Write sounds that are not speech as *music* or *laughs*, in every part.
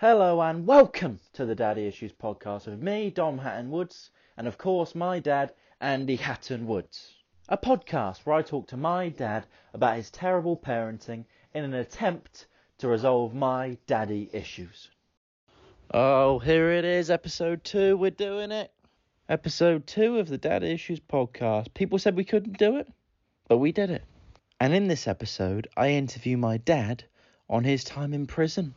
Hello and welcome to the Daddy Issues podcast with me, Dom Hatton Woods, and of course my dad, Andy Hatton Woods. A podcast where I talk to my dad about his terrible parenting in an attempt to resolve my daddy issues. Oh, here it is, episode two. We're doing it. Episode two of the Daddy Issues podcast. People said we couldn't do it, but we did it. And in this episode, I interview my dad on his time in prison.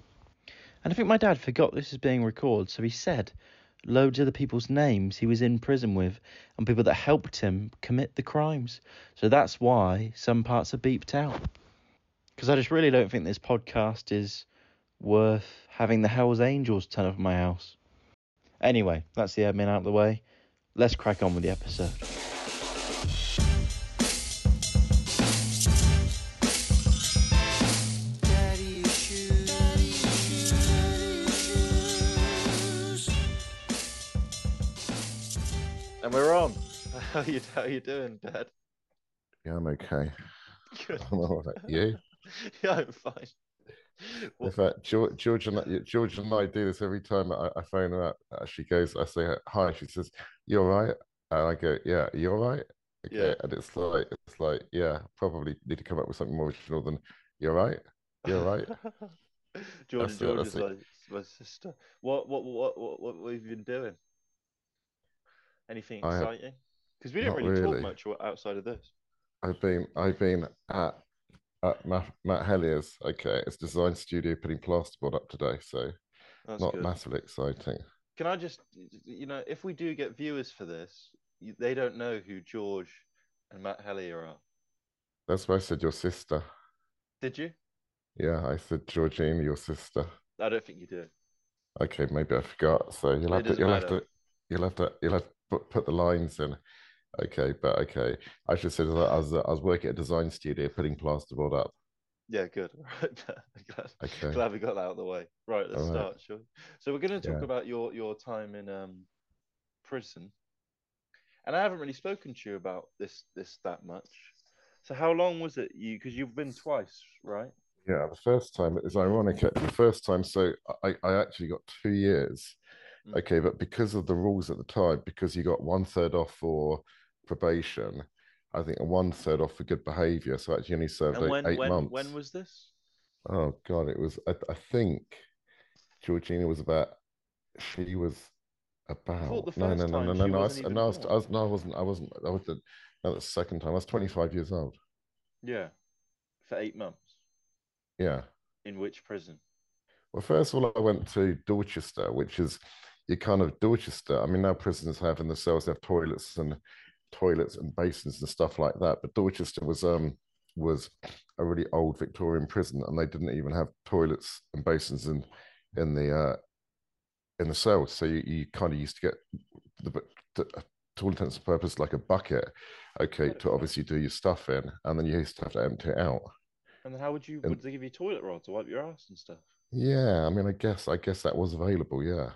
And I think my dad forgot this is being recorded, so he said loads of the people's names he was in prison with and people that helped him commit the crimes. So that's why some parts are beeped out. Because I just really don't think this podcast is worth having the Hells Angels turn up at my house. Anyway, that's the admin out of the way. Let's crack on with the episode. And we're on. *laughs* How you how you doing, Dad? Yeah, I'm okay. Good. *laughs* I'm all right. *laughs* You? yeah, I'm fine. In fact, George, George and I, George and I do this every time I, I phone her up. Uh, She goes, I say hi. She says, "You're right," And I go, "Yeah, you all right?" Okay. Yeah. And it's like, it's like, yeah, probably need to come up with something more original than "You're right." You all right? George That's George is that's my, sister. What what what what what what have you been doing? Anything exciting? Because we didn't not really, talk much outside of this. I've been, I've been at at Matt, Matt Hellier's. Okay, it's design studio putting plasterboard up today, so That's not good. massively exciting. Can I just, you know, if we do get viewers for this, they don't know who George and Matt Hellier are. That's why I said your sister. Did you? Yeah, I said Georgina, your sister. I don't think you did. Okay, maybe I forgot. So you'll have to you'll have to you'll have to you'll have to put, put the lines in. Okay, but okay. I should say that I was I was working at a design studio putting plasterboard up. Yeah, good. *laughs* Right. glad, Okay. glad we got that out of the way. Right, let's All right. start, shall we? So we're going to talk Yeah. about your your time in um prison, and I haven't really spoken to you about this this that much. So how long was it you? Because you've been twice, right? Yeah, the first time it was ironic. The first time, so I, I actually got two years. Mm. Okay, but because of the rules at the time, because you got one third off for probation, I think one third off for good behaviour. So I actually only served eight, when eight when months. when was this? Oh God, it was. I, I think Georgina was about. She was about. no, no, no, no, no, no. I was, wasn't no, I was. I was, no, I wasn't. I wasn't. I was the. No, the second time. I was twenty-five years old. Yeah, for eight months. Yeah. In which prison? Well, first of all, I went to Dorchester, which is you kind of Dorchester. I mean, now prisons have in the cells they have toilets and toilets and basins and stuff like that. But Dorchester was um was a really old Victorian prison, and they didn't even have toilets and basins in in the uh, in the cells. So you, you kind of used to get the to, to all intents and purposes like a bucket, okay, to obviously do your stuff in, and then you used to have to empty it out. And how would you? And- Would they give you toilet roll to wipe your ass and stuff? Yeah, I mean, I guess I guess that was available. Yeah.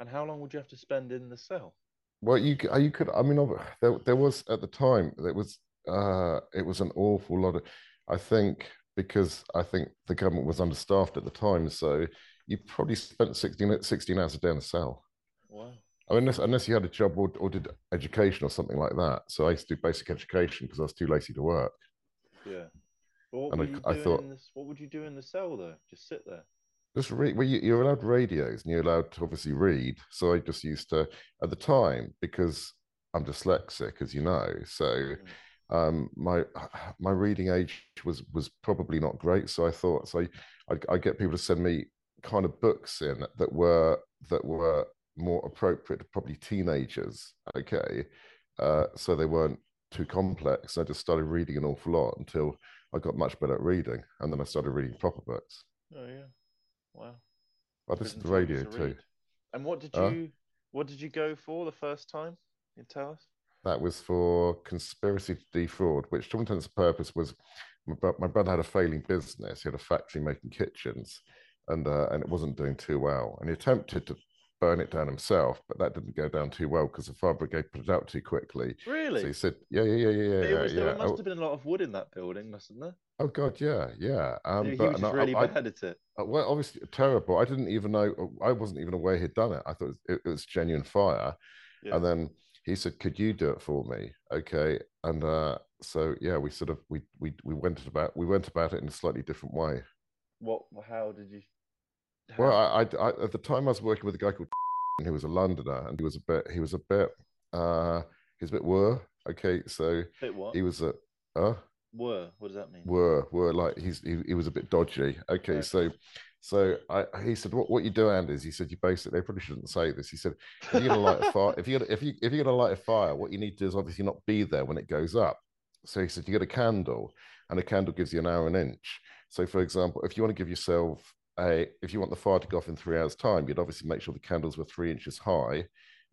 And how long would you have to spend in the cell? Well, you uh, you could. I mean, there there was at the time there was uh it was an awful lot of. I think because I think the government was understaffed at the time, so you probably spent 16, 16 hours a day in the cell. Wow. I mean, unless, unless you had a job or, or did education or something like that. So I used to do basic education because I was too lazy to work. Yeah. What And I- I thought- this? What would you do in the cell though? Just sit there. Just read. Well, you, you're allowed radios and you're allowed to obviously read. So I just used to at the time because I'm dyslexic, as you know. So Mm. um, my *sighs* my reading age was was probably not great. So I thought so I I get people to send me kind of books in that were that were more appropriate to probably teenagers. Okay, uh, so they weren't too complex. I just started reading an awful lot until I got much better at reading, and then I started reading proper books. Oh yeah. Wow. I listened to radio you too. And what did you? What did you go for the first time? You tell us. That was for conspiracy to defraud, which, to intents purpose, was my, my brother had a failing business. He had a factory making kitchens, and uh, and it wasn't doing too well. And he attempted to burn it down himself, but that didn't go down too well because the fire brigade put it out too quickly. Really? So he said, "Yeah, yeah, yeah, yeah, yeah, was- yeah." There must Oh, have been a lot of wood in that building, mustn't there? Oh God, yeah, yeah. Um, he but was really I- bad at it. Uh, well, obviously terrible. I didn't even know. I wasn't even aware he'd done it. I thought it was, it, it was genuine fire. Yeah. And then he said, "Could you do it for me?" Okay. And uh, so yeah, we sort of we we we went about we went about it in a slightly different way. What? How did you? Well, I, I, I at the time I was working with a guy called *laughs* and he was a Londoner, and he was a bit he was a bit uh he was a bit were okay. So bit he was a uh Were. What does that mean? were were like he's he, he was a bit dodgy. Okay, Right. so so I he said what what you do, Andy, is he said you basically they probably shouldn't say this. He said if you're gonna light a fire, if you if you if you're gonna light a fire, what you need to do is obviously not be there when it goes up. So he said you get a candle, and a candle gives you an hour an inch. So for example, if you want to give yourself a if you want the fire to go off in three hours time, you'd obviously make sure the candles were three inches high.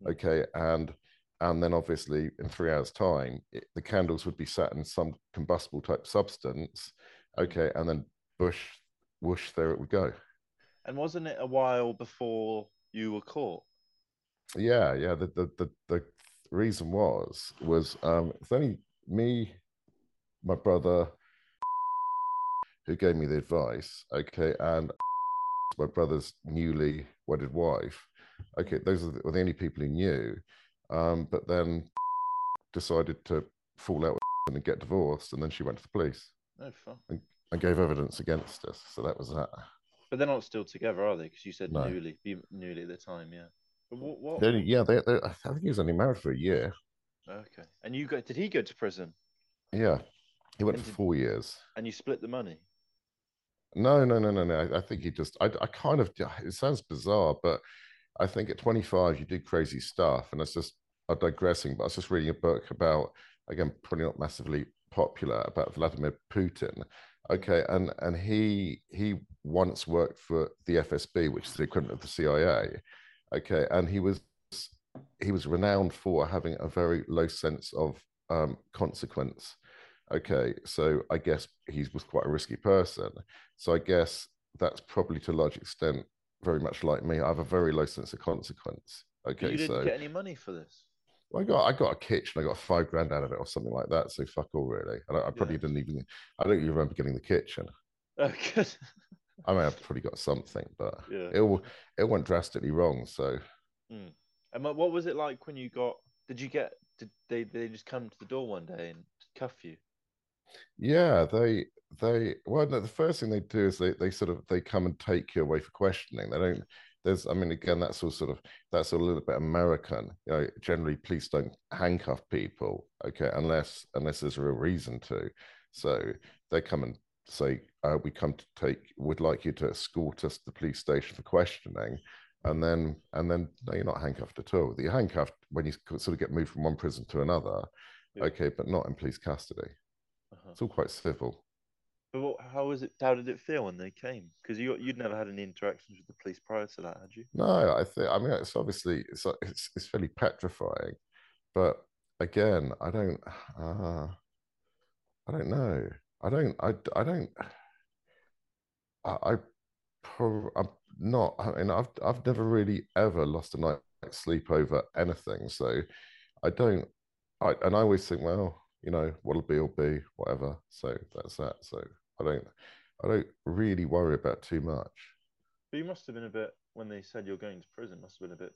Mm. Okay, and and then obviously in three hours time it, the candles would be sat in some combustible type substance okay and then bush whoosh there it would go. And wasn't it a while before you were caught? yeah yeah the the the, the reason was was um it's only me my brother who gave me the advice okay and my brother's newly wedded wife. Okay those are the, were the only people he knew um but then decided to fall out with *laughs* and get divorced and then she went to the police No fun. and gave evidence against us so that was that But they're not still together, are they? Because you said No. newly, newly at the time, yeah. But what? what? They only- yeah they, they, i think he was only married for a year Okay. And you go? Did he go to prison? yeah he went And for did- four years And you split the money? No, no, no, no, no. I, I think he just, I, I kind of, it sounds bizarre, but I think at 25, you do crazy stuff. And it's just, I'm digressing, but I was just reading a book about, again, probably not massively popular, about Vladimir Putin. Okay. And, and he, he once worked for the FSB, which is the equivalent of the CIA. Okay. And he was, he was renowned for having a very low sense of um, consequence. Okay, so I guess he was quite a risky person. So I guess that's probably to a large extent very much like me. I have a very low sense of consequence. Okay, you didn't so get any money for this. well, I got I got a kitchen. I got five grand out of it or something like that. So fuck all really. And I, I probably Yeah. didn't even. I don't even remember getting the kitchen. Oh, good. I may have probably got something, but *laughs* yeah. it it went drastically wrong. So Mm. And what- what was it like when you got? Did you get? Did they? They just come to the door one day and cuff you? Yeah, they they well no, the first thing they do is they they sort of they come and take you away for questioning. They don't there's I mean again that's all sort of that's a little bit American. You know, generally police don't handcuff people, okay, unless unless there's a real reason to. So they come and say, uh, we come to take would like you to escort us to the police station for questioning. And then, and then, no, you're not handcuffed at all. You're handcuffed when you sort of get moved from one prison to another, Yeah. okay, but not in police custody. Uh-huh. It's all quite civil. But what, how was it? How did it feel when they came? Because you you'd never had any interactions with the police prior to that, had you? No, I think I mean it's obviously it's it's it's fairly petrifying, but again, I don't uh, I don't know. I don't I I don't I, I prob- I'm not I mean I've I've never really ever lost a night's sleep over anything, so I don't I and I always think, well, you know, what'll be will be, whatever. So that's that. So I don't I don't really worry about too much. But you must have been a bit when they said you're going to prison. Must have been a bit.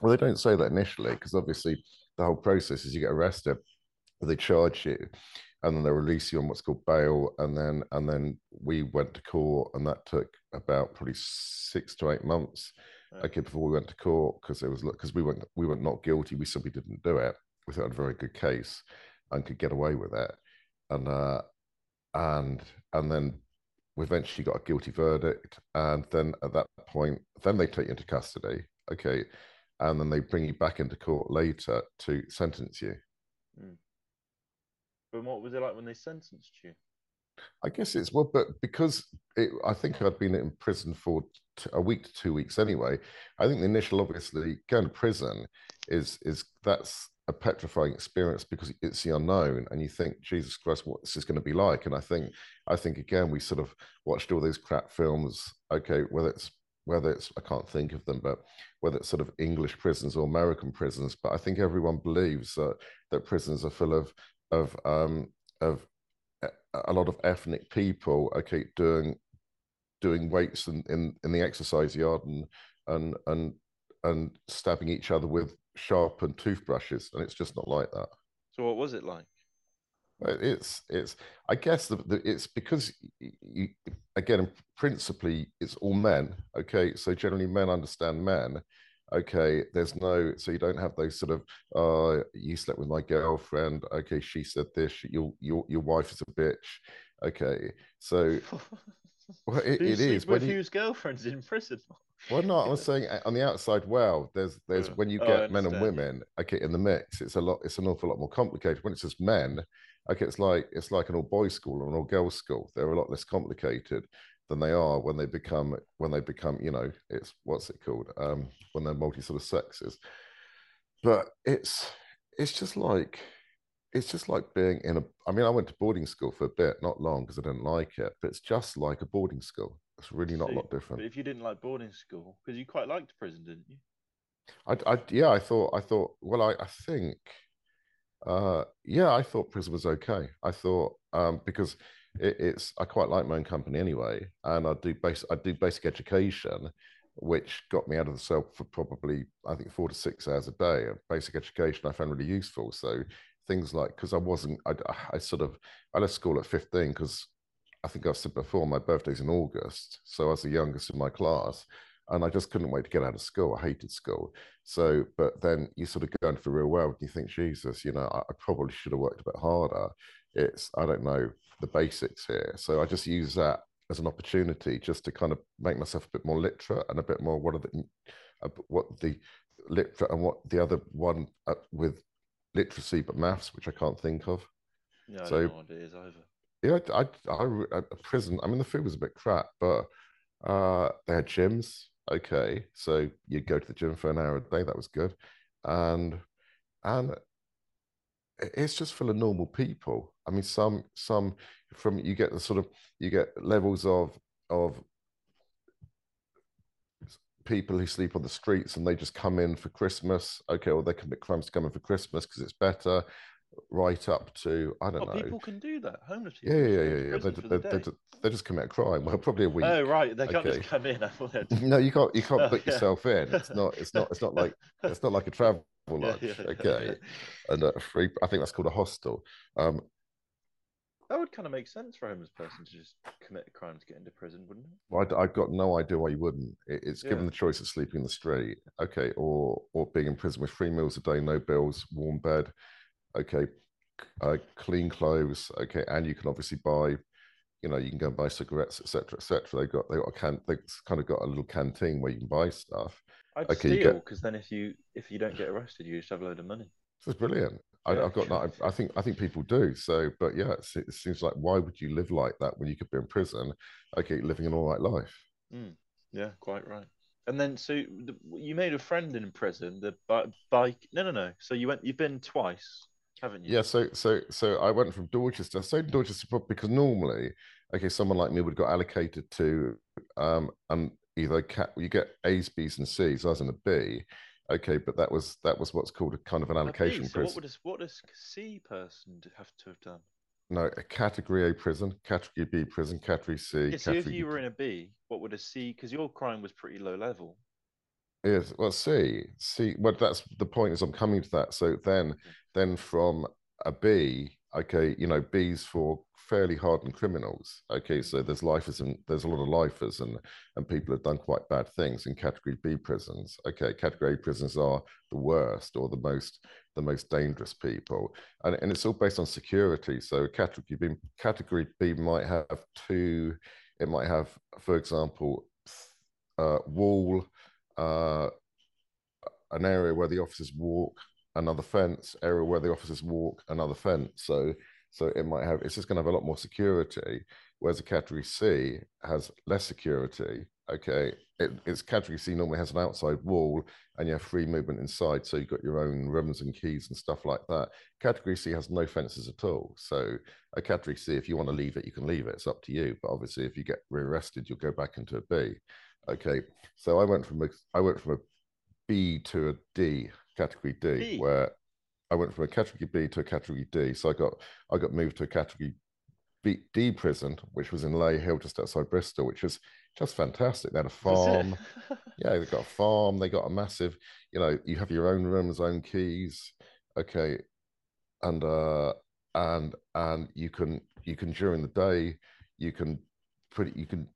Well, they don't say that initially because obviously the whole process is you get arrested, they charge you, and then they release you on what's called bail, and then and then we went to court, and that took about probably six to eight months. Right. Okay, before we went to court because it was because we weren't we were not guilty, we simply didn't do it. It a very good case and could get away with it, and uh, and and then we eventually got a guilty verdict, and then at that point, then they take you into custody. Okay, and then they bring you back into court later to sentence you. But what was it like when they sentenced you? I guess it's well, but because it, I think I'd been in prison for t- a week to two weeks anyway. I think the initial, obviously, going to prison is is that's a petrifying experience because it's the unknown, and you think, Jesus Christ, what this is going to be like? And I think, I think again, we sort of watched all those crap films. Okay, whether it's whether it's I can't think of them, but whether it's sort of English prisons or American prisons, but I think everyone believes that that prisons are full of of um, of a, a lot of ethnic people, okay, doing doing weights in, in, in the exercise yard and and and and stabbing each other with sharpened toothbrushes, and it's just not like that. So what was it like? It's it's I guess the, the, it's because you, again principally it's all men. Okay, so generally men understand men. Okay, there's no so you don't have those sort of uh you slept with my girlfriend. Okay, she said this. Your your your wife is a bitch. Okay, so *laughs* well, it, it is with you, whose girlfriends in prison? Well, no, I was saying uh, on the outside world, there's there's Yeah. when you Oh, get men and women, okay, in the mix, it's a lot, it's an awful lot more complicated. When it's just men, okay, it's like it's like an all boys school or an all girls school. They're a lot less complicated than they are when they become when they become, you know, it's what's it called? Um, when they're multi sort of sexes. But it's it's just like it's just like being in a I mean, I went to boarding school for a bit, not long because I didn't like it, but it's just like a boarding school. It's really not a lot different. But if you didn't like boarding school, because you quite liked prison, didn't you? I, I yeah, I thought I thought well, I, I think uh yeah, I thought prison was okay. I thought um because it, it's I quite like my own company anyway, and I do base I do basic education, which got me out of the cell for probably I think four to six hours a day. And basic education I found really useful. So things like because I wasn't I, I sort of I left school at 15 because I think I've said before my birthday's in August, so I was the youngest in my class, and I just couldn't wait to get out of school. I hated school. So, but then you sort of go into the real world and you think, Jesus, you know, I, I probably should have worked a bit harder. It's, I don't know the basics here. So I just use that as an opportunity just to kind of make myself a bit more literate and a bit more what are the, uh, what the literate and what the other one uh, with literacy, but maths, which I can't think of. Yeah, I So- don't know what it is either. Yeah, I, I, I, prison. I mean, the food was a bit crap, but uh, they had gyms. Okay, so you'd go to the gym for an hour a day. That was good, and and it's just full of normal people. I mean, some some from you get the sort of you get levels of of people who sleep on the streets and they just come in for Christmas. Okay, or they commit crimes to come in for Christmas because it's better. Right up to I don't Oh, know. people can do that. Homeless Yeah, people. yeah, just yeah, yeah. They, prison ju- for they, the they, they just commit a crime. Well, probably a week. Oh right, they can't Okay. just come in. I thought they had to- No, you can't. You can't *laughs* Oh, put yeah. yourself in. It's not. It's not. It's not like. It's not like a travel *laughs* lodge. yeah, yeah, okay, yeah. and uh, free. I think that's called a hostel. Um, That would kind of make sense for a homeless person to just commit a crime to get into prison, wouldn't it? well, I, have got no idea why you wouldn't. It, it's given Yeah. the choice of sleeping in the street, okay, or or being in prison with three meals a day, no bills, warm bed, okay, uh, clean clothes, okay, and you can obviously buy, you know, you can go and buy cigarettes, etc., etc. They got they got a can. They kind of got a little canteen where you can buy stuff. I'd Okay, steal because then if you if you don't get arrested, you just have a load of money. This is brilliant. I, I've got I, I think I think people do. So, but yeah, it's, it seems like why would you live like that when you could be in prison? Okay, living an all right life. Yeah, quite right. And then so the, you made a friend in prison. The bike. No, no, no. So you went. You've been twice, haven't you? Yeah. So so so I went from Dorchester. So Dorchester because normally, okay, someone like me would got allocated to um and either cat you get A's, B's, and C's. I was in a B. Okay, but that was that was what's called a kind of an B, allocation So what prison. would a what does C person have to have done? No, a category A prison, category B prison, category C. Yeah, so if you were in a B, what would a C? Because your crime was pretty low level. Yes, well, see, see, well, that's the point is I'm coming to that. So then, then from a B, okay, you know, B's for fairly hardened criminals. Okay, so there's lifers and there's a lot of lifers and and people have done quite bad things in category B prisons. Okay, category A prisons are the worst or the most the most dangerous people, and and it's all based on security. So category B, category B might have two. It might have, for example, uh, wall uh, an area where the officers walk, another fence, area where the officers walk, another fence. So so it might have it's just going to have a lot more security, whereas a category C has less security. Okay, it, it's category C normally has an outside wall and you have free movement inside, so you've got your own rooms and keys and stuff like that. Category C has no fences at all. So a category C, if you want to leave it, you can leave it. It's up to you. But obviously, if you get rearrested, you'll go back into a B. Okay, so I went from a I went from a B to a D, category D, where I went from a category B to a category D. So I got I got moved to a category B, D prison, which was in Leyhill, just outside Bristol, which was just fantastic. They had a farm. *laughs* yeah, they got a farm. They got a massive, you know, you have your own rooms, own keys. Okay, and uh, and and you can you can during the day you can put you can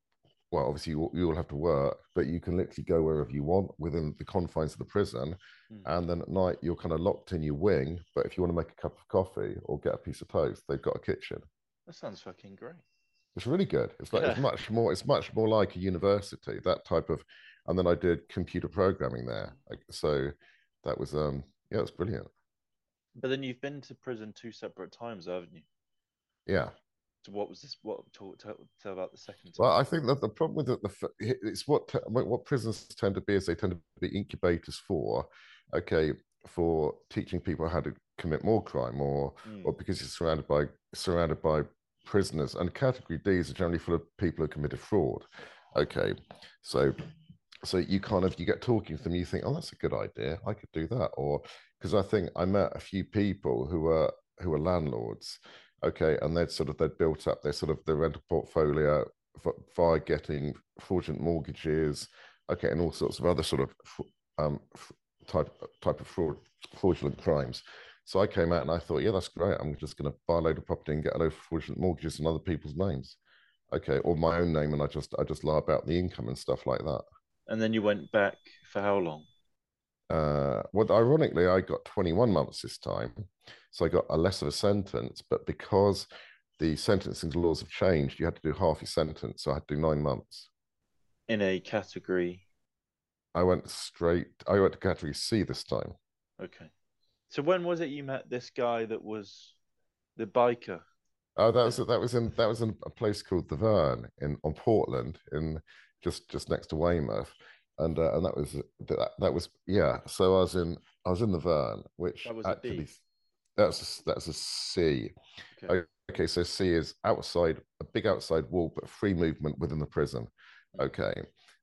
well obviously you, you all have to work, but you can literally go wherever you want within the confines of the prison. Hmm. And then at night you're kind of locked in your wing. But if you want to make a cup of coffee or get a piece of toast, they've got a kitchen. That sounds fucking great. It's really good. It's like it's much more. It's much more like a university. That type of. And then I did computer programming there. So that was um yeah, it's brilliant. But then you've been to prison two separate times, haven't you? Yeah. So what was this? What talk tell, tell about the second time? Well, I think that the problem with the, the it's what what what prisons tend to be is they tend to be incubators for, okay, for teaching people how to commit more crime or Mm. or because you're surrounded by surrounded by prisoners and category D's are generally full of people who committed fraud. Okay, so so you kind of you get talking to them, you think, oh, that's a good idea, I could do that, or because I think I met a few people who were who were landlords, okay, and they'd sort of they'd built up their sort of their rental portfolio via getting fraudulent mortgages, okay, and all sorts of other sort of um, type type of fraud fraudulent crimes. So I came out and I thought, yeah, that's great. I'm just going to buy a load of property and get a load of fraudulent mortgages in other people's names, okay, or my own name, and I just I just lie about the income and stuff like that. And then you went back for how long? Uh, well, ironically, I got 21 months this time, so I got a less of a sentence. But because the sentencing laws have changed, you had to do half your sentence, so I had to do nine months. In a category. I went straight. I went to category C this time. Okay. So when was it you met this guy that was the biker? Oh, that was that was in that was in a place called the Verne in on Portland, in just just next to Weymouth, and uh, and that was that, that was yeah. So I was in I was in the Verne, which That was actually that's a, that's a C. Okay. Okay, so C is outside a big outside wall, but free movement within the prison. Okay,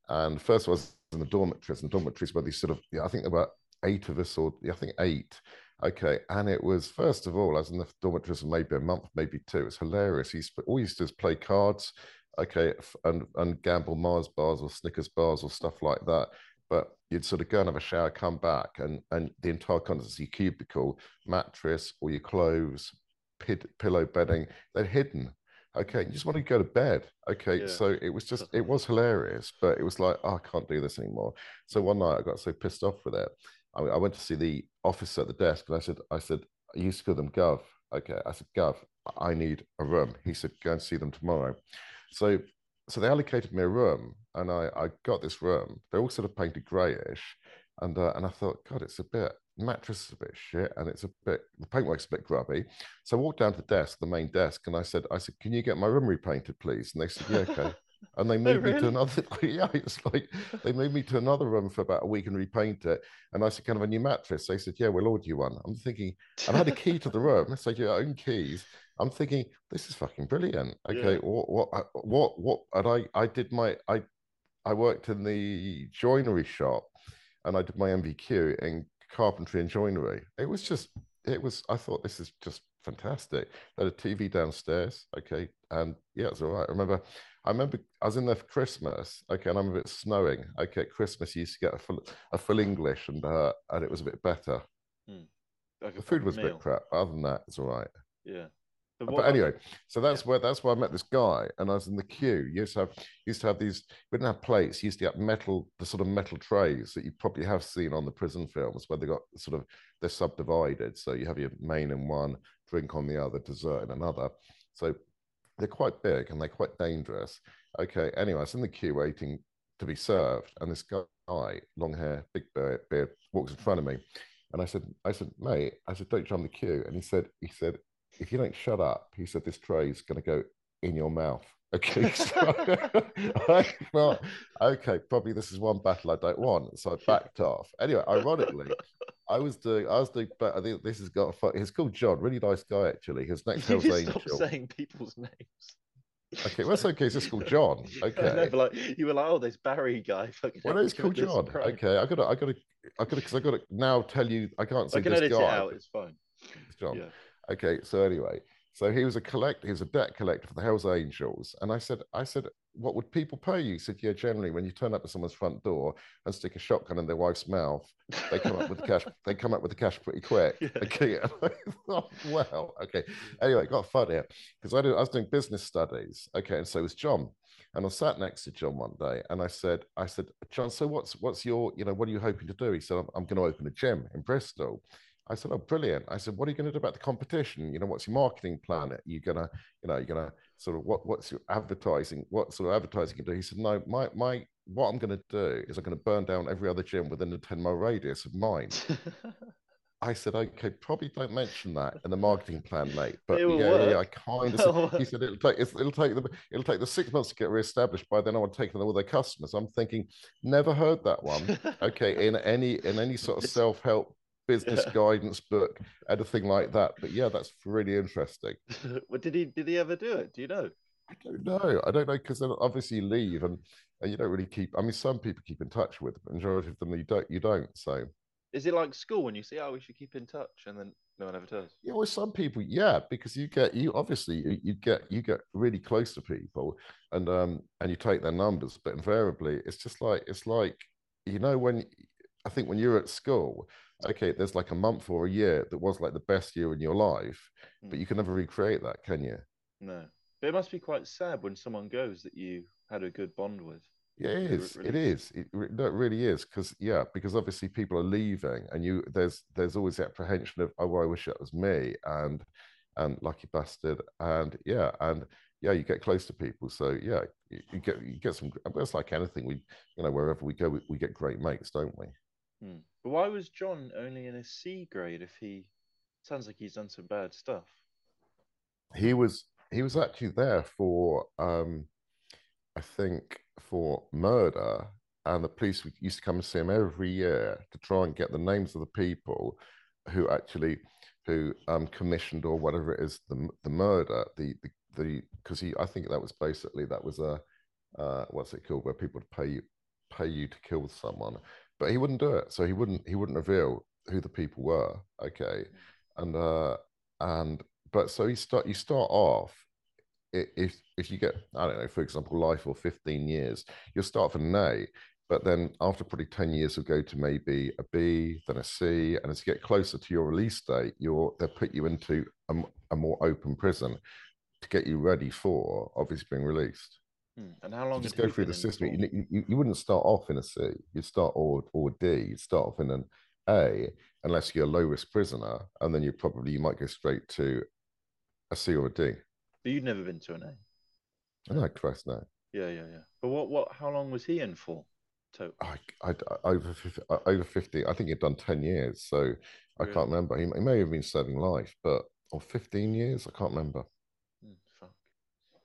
and first was in the dormitories, and the dormitories were these sort of yeah, I think there were eight of us, or yeah, I think eight. Okay, and it was first of all, I was in the dormitories for maybe a month, maybe two. It's hilarious. He used to, all used to do is play cards, okay, f- and and gamble Mars bars or Snickers bars or stuff like that. But you'd sort of go and have a shower, come back, and and the entire contents of your cubicle, mattress, or your clothes, pid, pillow bedding, they're hidden. Okay, you just want to go to bed. Okay, Yeah. so it was just it was hilarious, but it was like oh, I can't do this anymore. So one night I got so pissed off with it. I, I went to see the officer at the desk, and I said, I said, I used to call them Gov. Okay, I said, Gov, I need a room. He said, go and see them tomorrow. So so they allocated me a room, and I I got this room. They're all sort of painted greyish, and uh, and I thought, God, it's a bit mattress is a bit shit, and it's a bit the paintwork's a bit grubby. So I walked down to the desk, the main desk, and I said, I said, can you get my room repainted, please? And they said, yeah, okay. *laughs* And they moved me to another. *laughs* Yeah, it's like they moved me to another room for about a week and repaint it. And I said, kind of a new mattress. They said, yeah, we'll order you one. I'm thinking, and I had a key to the room. It's like your own keys. I'm thinking, this is fucking brilliant. Okay, Yeah. what, what, uh, what, what? And I, I did my, I, I worked in the joinery shop, and I did my NVQ in carpentry and joinery. It was just, it was. I thought this is just fantastic. They had a TV downstairs. Okay, and yeah, it's all right. I remember, I remember I was in there for Christmas. Okay, and I remember it snowing. Okay, at Christmas you used to get a full, a full English, and uh, and it was a bit better. Like The food was a bit crap. Other than that, it's all right. Yeah. But, what about the- anyway, so that's where that's where I met this guy, and I was in the queue. You used to have used to have these. We didn't have plates. You used to get metal, the sort of metal trays that you probably have seen on the prison films, where they got sort of they're subdivided. So you have your main in one, drink on the other, dessert in another. So they're quite big and they're quite dangerous. Okay. Anyway, I was in the queue waiting to be served, and this guy, long hair, big beard, walks in front of me, and I said, I said, mate, I said, don't jump the queue. And he said, he said, if you don't shut up, he said, this tray is going to go in your mouth. *laughs* Okay, so *laughs* I thought, okay, probably this is one battle I don't want. So I backed off. Anyway, ironically, I was doing, I was doing, but I think this has got, he's called John, really nice guy actually. His *laughs* next you Hell's Angel. stop saying people's names. Okay, well, that's okay. It's just called *laughs* John. Okay. know, like you were like, oh, this Barry guy. *laughs* Fucking Well, no, it's called John. Okay, I gotta, I gotta, I gotta, because I gotta now tell you. I can't say I can this edit guy. it out. It's fine. It's John. Yeah. Okay, so anyway, So he was a collector, he was a debt collector for the Hells Angels. And I said, I said, what would people pay you? He said, yeah, generally when you turn up at someone's front door and stick a shotgun in their wife's mouth, they come up with the cash. *laughs* They come up with the cash pretty quick. Yeah. Okay. Thought, well, okay. Anyway, it got funnier because I, did, I was doing business studies. Okay, and so was John. And I sat next to John one day, and I said, I said, John, so what's what's your, you know, what are you hoping to do? He said, I'm, I'm going to open a gym in Bristol. I said, oh, brilliant. I said, what are you going to do about the competition? You know, what's your marketing plan? Are you gonna, you know, you're gonna sort of what what's your advertising? What sort of advertising you can do? He said, no, my my what I'm going to do is I'm going to burn down every other gym within a 10 mile radius of mine. *laughs* I said, okay, probably don't mention that in the marketing plan, mate. *laughs* But yeah, yeah, I kind of. *laughs* He said it'll take it'll take the it'll take the six months to get reestablished. By then, I want to take them all their customers. I'm thinking, never heard that one. Okay, in any in any sort of self help business Yeah. guidance book, anything like that. But yeah, that's really interesting. *laughs* well, did he did he ever do it? Do you know? I don't know. I don't know because then obviously you leave and, and you don't really keep. I mean, some people keep in touch with, but majority of them you don't. You don't. So Is it like school when you say, "Oh, we should keep in touch," and then no one ever does? Yeah, well, some people, yeah, because you get you obviously you get you get really close to people, and um and you take their numbers, but invariably it's just like it's like you know when I think when you're at school, okay, there's like a month or a year that was like the best year in your life, but Mm. you can never recreate that, can you? No, but it must be quite sad when someone goes that you had a good bond with. Yeah, it is. It really is. It, no, it really is. Because yeah, because obviously people are leaving, and you there's there's always the apprehension of oh, I wish that was me, and and lucky bastard, and yeah, and yeah, you get close to people. So yeah, you, you get you get some. It's like anything. We you know wherever we go, we, we get great mates, don't we? Hmm. But why was John only in a C grade if he sounds like he's done some bad stuff? He was he was actually there for um, I think for murder, and the police used to come and see him every year to try and get the names of the people who actually who um, commissioned or whatever it is the the murder the the the because he I think that was basically that was a uh, what's it called where people would pay you pay you to kill someone, but he wouldn't do it. So he wouldn't he wouldn't reveal who the people were. Okay, and uh and but so you start you start off if if you get I don't know for example life or 15 years you'll start from an A but then after probably 10 years you'll go to maybe a B then a C and as you get closer to your release date you're they'll put you into a more open prison to get you ready for obviously being released Hmm. And how you long? just go through the system you, you, you wouldn't start off in a C you'd start or or D you'd start off in an A unless you're a low risk prisoner and then you probably you might go straight to a C or a D But you'd never been to an A. no Christ no Yeah, yeah, yeah. But what, what? How long was he in for? To I, I, over 50, uh, over 50 I think he'd done 10 years so I can't remember he, he may have been serving life but or 15 years I can't remember.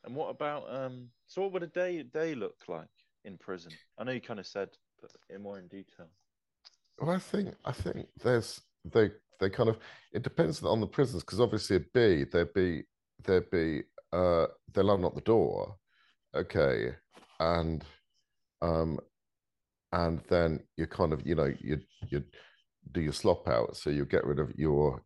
And what about um? So what would a day day look like in prison? I know you kind of said, but in more in detail. well I think I think there's they they kind of it depends on the prisons because obviously a B there'd be there'd be uh they'll unlock the door okay and um and then you kind of you know you you do your slop out so you get rid of your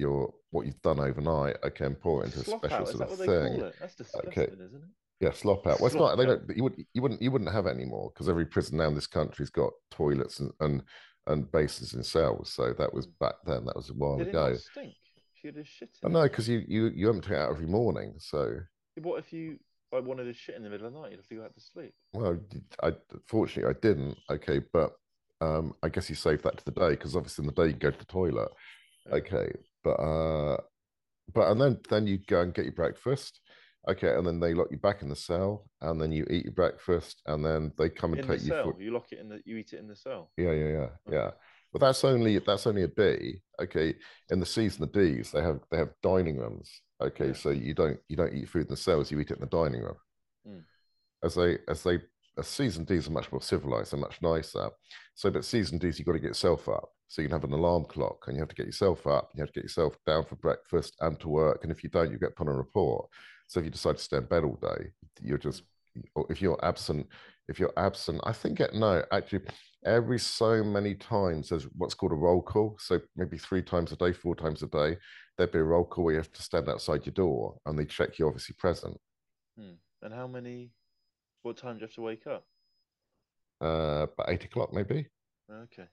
your what you've done overnight okay and pour it into a special out, sort of thing it? That's disgusting, Okay. isn't it? Yeah, slop out. Well, it's Slop not. They don't. You wouldn't. You wouldn't. You wouldn't have it anymore because every prison now in this country's got toilets and and, and basins in cells. So that was Mm. back then. That was a while Did it ago. not stink? If you had a shit I know because you you you empty it out every morning. So What if you I wanted to shit in the middle of the night? You'd have to go out to sleep. well, I fortunately I didn't. Okay, but um, I guess you saved that to the day because obviously in the day you go to the toilet. Okay, but uh, but and then then you go and get your breakfast. Okay, and then they lock you back in the cell, and then you eat your breakfast, and then they come and In the take you for cell, you lock it in the, you eat it in the cell. Yeah, yeah, yeah, Okay. yeah. But that's only that's only a B. Okay, in the C's and the D's, they have they have dining rooms. Okay, Yeah. so you don't you don't eat food in the cells, you eat it in the dining room. Mm. As they as they C's and D's are much more civilized, they're much nicer. So, but and D's, you've got to get yourself up. So you can have an alarm clock, and you have to get yourself up. You have to get yourself down for breakfast and to work. And if you don't, you get put on a report. So if you decide to stay in bed all day, you're just if you're absent if you're absent, I think it no, actually, every so many times there's what's called a roll call. So maybe three times a day, four times a day, there'd be a roll call where you have to stand outside your door and they check you're obviously present. Hmm. And how many? What time do you have to wake up? Uh, about eight o'clock maybe. Okay.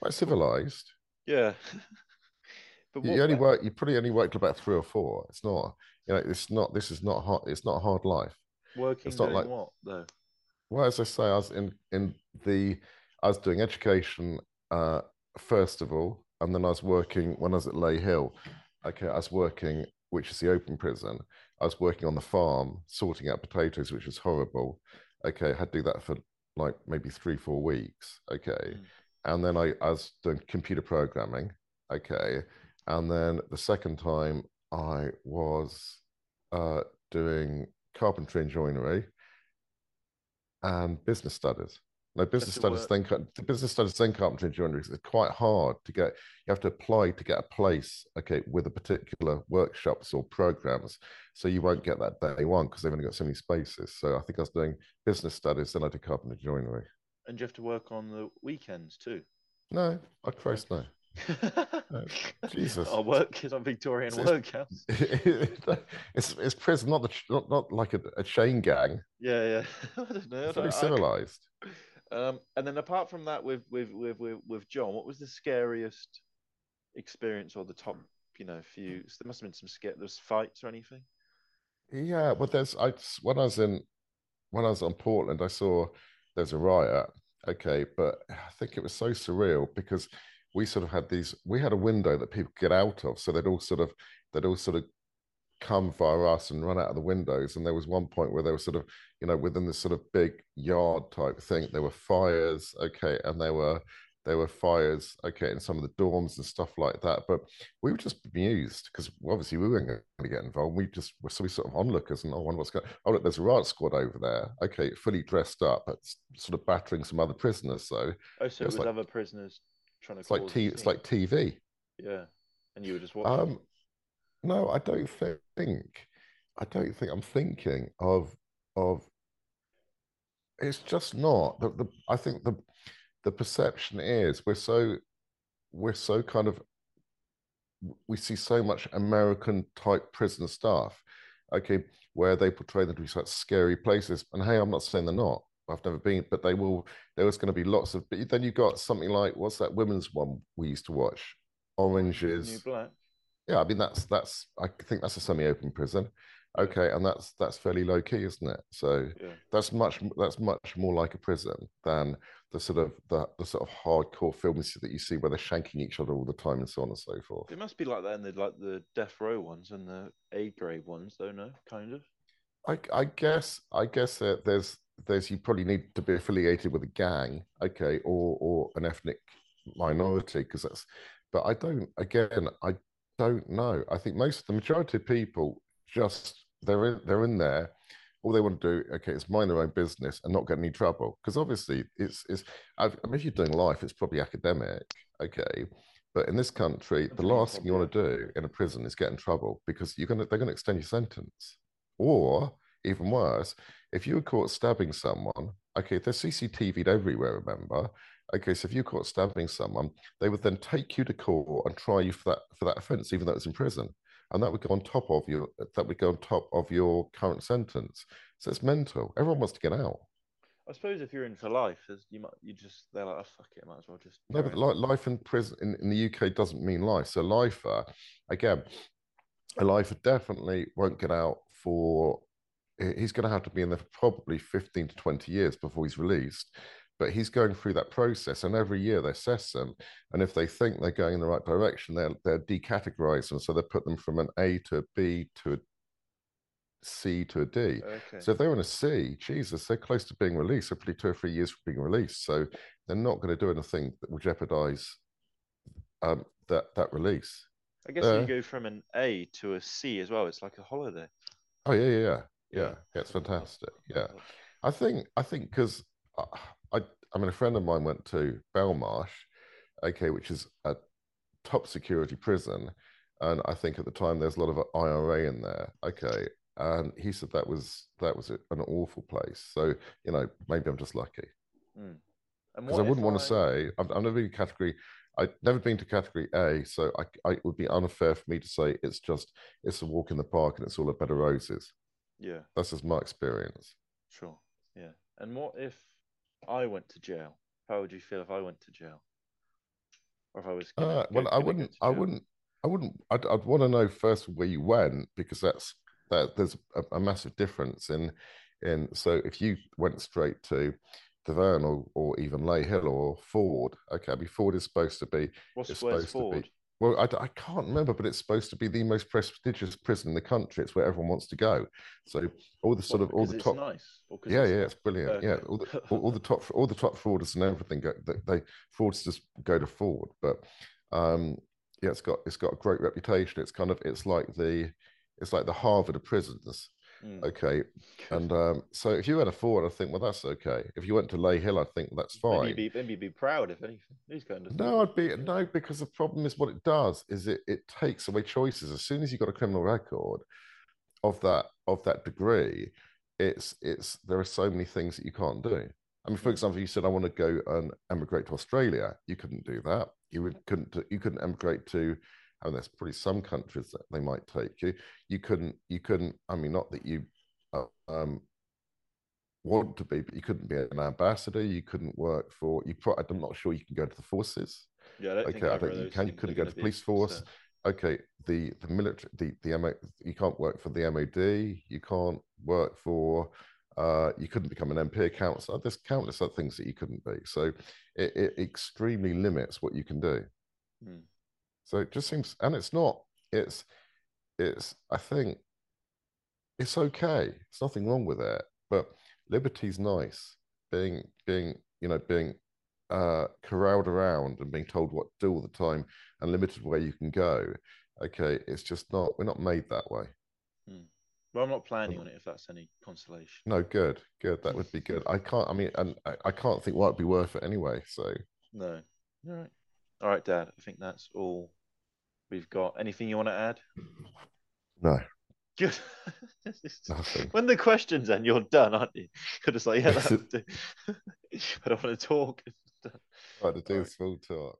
Quite civilized. Yeah. *laughs* but You what, only work. You probably only work till about three or four. It's not. You know, it's not. This is not hard. It's not a hard life. working it's not like- what though? Well, as I say, I was in in the. I was doing education uh, first of all, and then I was working when I was at Leyhill. Okay, I was working, which is the open prison. I was working on the farm, sorting out potatoes, which was horrible. Okay, I had to do that for like maybe three, four weeks. Okay, Mm. and then I, I was doing computer programming. Okay, and then the second time I was uh, doing carpentry and joinery and business studies. No, business studies work- then the business studies then carpentry and joinery. It's quite hard to get. You have to apply to get a place, okay, with a particular workshops or programs. So you won't get that day one because they've only got so many spaces. So I think I was doing business studies, then I did carpentry and joinery. And you have to work on the weekends too. No, I Christ no. *laughs* Jesus. Our work is on Victorian It's- workhouse. *laughs* it's it's prison, not the not not like a, a chain gang. Yeah, yeah. *laughs* I don't know. I It's very I- civilized. Um, and then apart from that, with with with with, John, what was the scariest experience or the top, you know, few? There must have been some scare. There's fights or anything. Yeah, but there's I when I was in when I was on Portland, I saw there's a riot. Okay, but I think it was so surreal because we sort of had these we had a window that people could get out of, so they'd all sort of they'd all sort of come via us and run out of the windows. And there was one point where there was sort of, you know, within this sort of big yard type thing, there were fires, okay, and there were there were fires, okay, in some of the dorms and stuff like that. But we were just bemused because obviously we weren't going to get involved. We just were so we sort of onlookers and oh, I wonder what's going. Oh, look, there's a riot squad over there. Okay, fully dressed up, but sort of battering some other prisoners. So Oh, so it was like- other prisoners trying to. it's like t- it's like TV. yeah, and you were just watching. Um, no, I don't think. I don't think I'm thinking of of. It's just not the, the I think the the perception is we're so we're so kind of we see so much American type prison stuff, okay, where they portray them to be such scary places. And hey, I'm not saying they're not. I've never been, but they will. There was going to be lots of. But then you got something like what's that women's one we used to watch? Oranges. New Black. Yeah, I mean that's that's I think that's a semi-open prison. Okay, and that's that's fairly low key, isn't it? So Yeah. that's much that's much more like a prison than the sort of the, the sort of hardcore films that you see where they're shanking each other all the time and so on and so forth. It must be like that in the like the death row ones and the A grade ones, though. No, kind of. I I guess I guess that there's there's you probably need to be affiliated with a gang, okay, or or an ethnic minority because that's. But I don't. Again, I don't know. I think most the majority of people just they're in they're in there. All they want to do, okay, is mind their own business and not get any trouble. Because obviously, it's it's. I mean, if you're doing life, it's probably academic, okay. But in this country, the last thing you want to do in a prison is get in trouble because you're gonna they're gonna extend your sentence. Or even worse, if you were caught stabbing someone, okay, they're CCTV'd everywhere, remember? Okay, so if you caught stabbing someone, they would then take you to court and try you for that for that offence, even though it's in prison. And that would go on top of your that would go on top of your current sentence. So it's mental. Everyone wants to get out. I suppose if you're in for life, you might you just they're like, oh, fuck it, might as well just. No, but on." li- life in prison in, in the UK doesn't mean life. So lifer, uh, again, a lifer definitely won't get out for. He's going to have to be in there for probably fifteen to twenty years before he's released. But he's going through that process, and every year they assess them, and if they think they're going in the right direction, they're they're decategorized them. So they put them from an A to a B to a C to a D. Okay. So if they're in a C, Jesus, they're close to being released. They're probably two or three years from being released. So they're not going to do anything that will jeopardize um, that that release. I guess uh, you go from an A to a C as well. It's like a holiday. Oh yeah, yeah, yeah, yeah. Yeah. yeah it's fantastic. Yeah, I think I think because I I mean a friend of mine went to Belmarsh, okay, which is a top security prison, and I think at the time there's a lot of IRA in there. Okay, and he said that was that was an awful place. So you know, maybe I'm just lucky Mm. Because I wouldn't want to say I've, I've never been category. I've never been to category A, so I, I it would be unfair for me to say it's just it's a walk in the park and it's all a bed of roses. Yeah, That's just my experience. sure. Yeah. And what if I went to jail? How would you feel if I went to jail? Or if I was gonna, Uh, well, I gonna wouldn't. I wouldn't. I wouldn't. I'd, I'd want to know first where you went because that's that. There's a, a massive difference in in. So if you went straight to Devon or, or even Leyhill or Ford, okay, I mean Ford is supposed to be. What's supposed to be- Ford? Well, I, I, can't remember, but it's supposed to be the most prestigious prison in the country. It's where everyone wants to go. So all the sort What, of all the top. nice. Yeah, yeah, it's brilliant. Yeah, all the *laughs* all, all the top all the top frauders and everything go they, they fraudsters go to Ford, but um, yeah, it's got it's got a great reputation. It's kind of it's like the it's like the Harvard of prisons. Mm, Okay, and um, so if you went to Ford, I think well that's okay. If you went to Leyhill, I think well, that's Maybe fine. you'd be, maybe you'd be proud if anything. He's going to No, I'd be no because the problem is what it does is it it takes away choices. As soon as you've got a criminal record of that of that degree, it's it's there are so many things that you can't do. I mean, for Mm. example, you said I want to go and emigrate to Australia. You couldn't do that. You would couldn't you couldn't emigrate to. I mean, there's probably some countries that they might take you. You couldn't. You couldn't. I mean, not that you uh, um, want to be, but you couldn't be an ambassador. You couldn't work for. You. Pro- I'm not sure you can go to the forces. Yeah, I don't think Okay, I either don't- you can- you couldn't go gonna the police force. okay the the military the the MO, you can't work for the MOD you can't work for uh you couldn't become an MP councillor there's countless other things that you couldn't be so it, it extremely limits what you can do Hmm. So it just seems and it's not it's it's I think it's okay It's nothing wrong with it but liberty's nice being being you know being uh corralled around and being told what to do all the time and limited where you can go okay it's just not we're not made that way Well, I'm not planning on it if that's any consolation. no good good that would be good i can't i mean and i, I can't think why it'd be worth it anyway so No. All right. All right, Dad. I think that's all we've got. Anything you want to add? no Good. *laughs* nothing when the questions end, you're done, aren't you? *laughs* You're just like, yeah, that'll *laughs* do. I don't want to talk. right to do Alright. full talk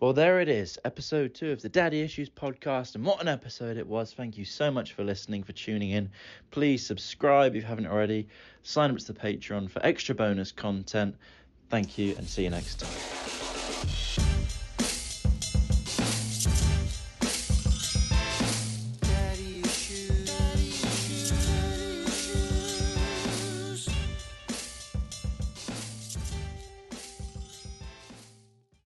Well, there it is, episode two of the Daddy Issues podcast. And what an episode it was. Thank you so much for listening, for tuning in. Please subscribe if you haven't already. Sign up to the Patreon for extra bonus content. Thank you and see you next time.